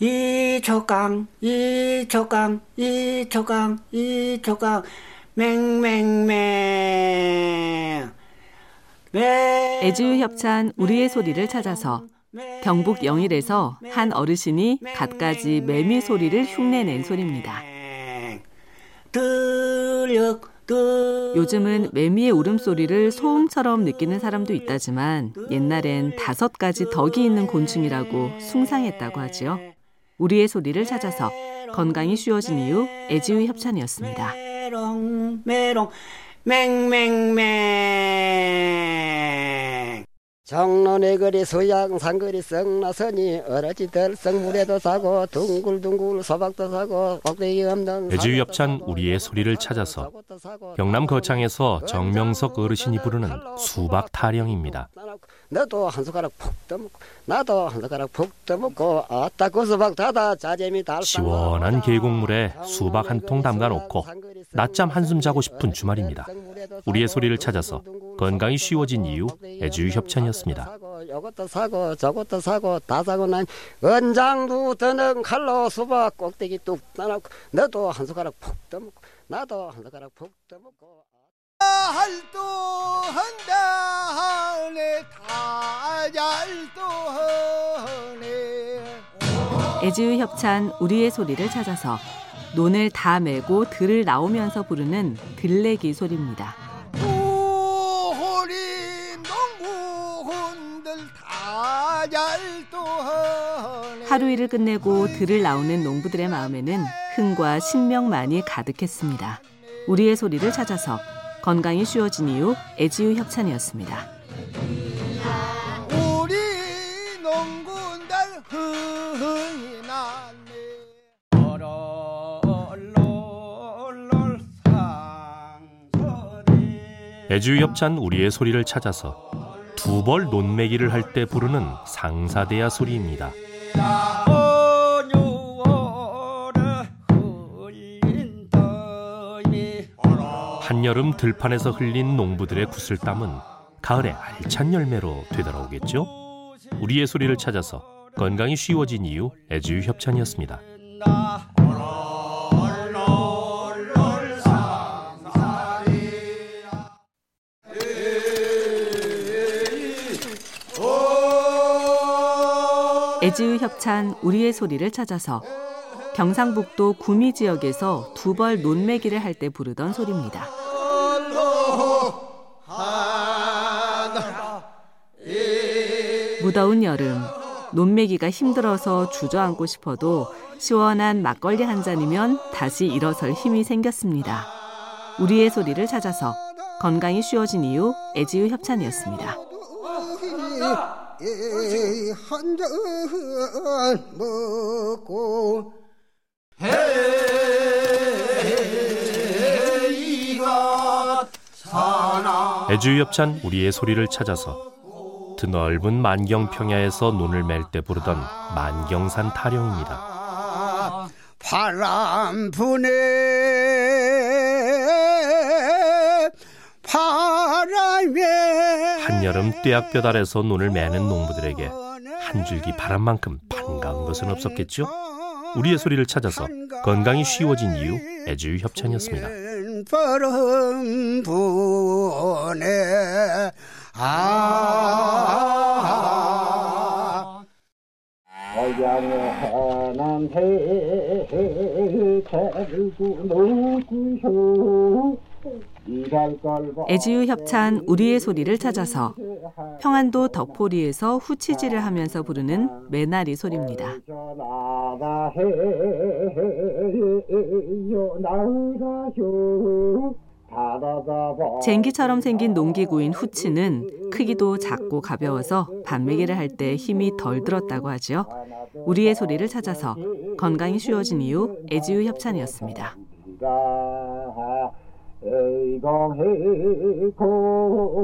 이초강 이초강 이초강 이초강 맹맹맹 애지유 협찬 우리의 소리를 찾아서 경북 영일에서 한 어르신이 갖가지 매미 소리를 흉내낸 소리입니다. 요즘은 매미의 울음소리를 소음처럼 느끼는 사람도 있다지만 옛날엔 다섯 가지 덕이 있는 곤충이라고 숭상했다고 하지요. 우리의 소리를 찾아서 건강이 쉬워진 이유 애지유 협찬이었습니다. 메롱 메롱 맹맹맹 정론의 거리 수양산 거리 썩나서니 어러지 들썩물에도 사고 둥글둥글 소박도 사고 꼭대기 없는 협찬 우리의 소리를 찾아서 경남 거창에서 정명석 어르신이 부르는 수박 타령입니다. 너도 한 숟가락 푹 떠먹고 나도 한 숟가락 푹 떠먹고 아따 그 수박 다다 자재미 달 시원한 계곡물에 수박 한 통 담가 놓고 낮잠 한숨 자고 싶은 주말입니다. 우리의 소리를 찾아서 건강이 쉬워진 이유 애주유 협찬이었습니다. 이것도 사고 저것도 사고 다 사고 난 은장도 드는 칼로 수박 꼭대기 뚝 따놓고 너도 한 숟가락 푹 떠먹고 나도 한 숟가락 푹 떠먹고. 할도 한다 하네. 다잘도 하네. 애지유 협찬 우리의 소리를 찾아서 논을 다 메고 들을 나오면서 부르는 들레기 소리입니다. 하루 일을 끝내고 들을 나오는 농부들의 마음에는 흥과 신명만이 가득했습니다. 우리의 소리를 찾아서 건강이 쉬워진 이유 애지유 협찬이었습니다. 우리 농군들 흥 애주유 협찬 우리의 소리를 찾아서 두 벌 논매기를 할 때 부르는 상사대야 소리입니다. 한여름 들판에서 흘린 농부들의 구슬땀은 가을에 알찬 열매로 되돌아오겠죠? 우리의 소리를 찾아서 건강이 쉬워진 이유 애주유 협찬이었습니다. 애지유 협찬 우리의 소리를 찾아서 경상북도 구미 지역에서 두벌 논매기를 할 때 부르던 소리입니다. 무더운 여름 논매기가 힘들어서 주저앉고 싶어도 시원한 막걸리 한 잔이면 다시 일어설 힘이 생겼습니다. 우리의 소리를 찾아서 건강이 쉬워진 이유 애지유 협찬이었습니다. 한잔 먹고. 해이가 사나. 애주유 협찬 우리의 소리를 찾아서 드넓은 만경 평야에서 논을 맬 때 부르던 만경산 타령입니다. 바람 부네 한여름 뙤약볕 아래서 논을 매는 농부들에게 한 줄기 바람만큼 반가운 것은 없었겠죠? 우리의 소리를 찾아서 건강이 쉬워진 이유 애주유 협찬이었습니다. 바람 부네 아 애지유 협찬 우리의 소리를 찾아서 평안도 덕포리에서 후치질을 하면서 부르는 매나리 소리입니다. 쟁기처럼 생긴 농기구인 후치는 크기도 작고 가벼워서 반매기를 할 때 힘이 덜 들었다고 하지요. 우리의 소리를 찾아서 건강이 쉬워진 이유 애지유 협찬이었습니다. 의공해 공성화도다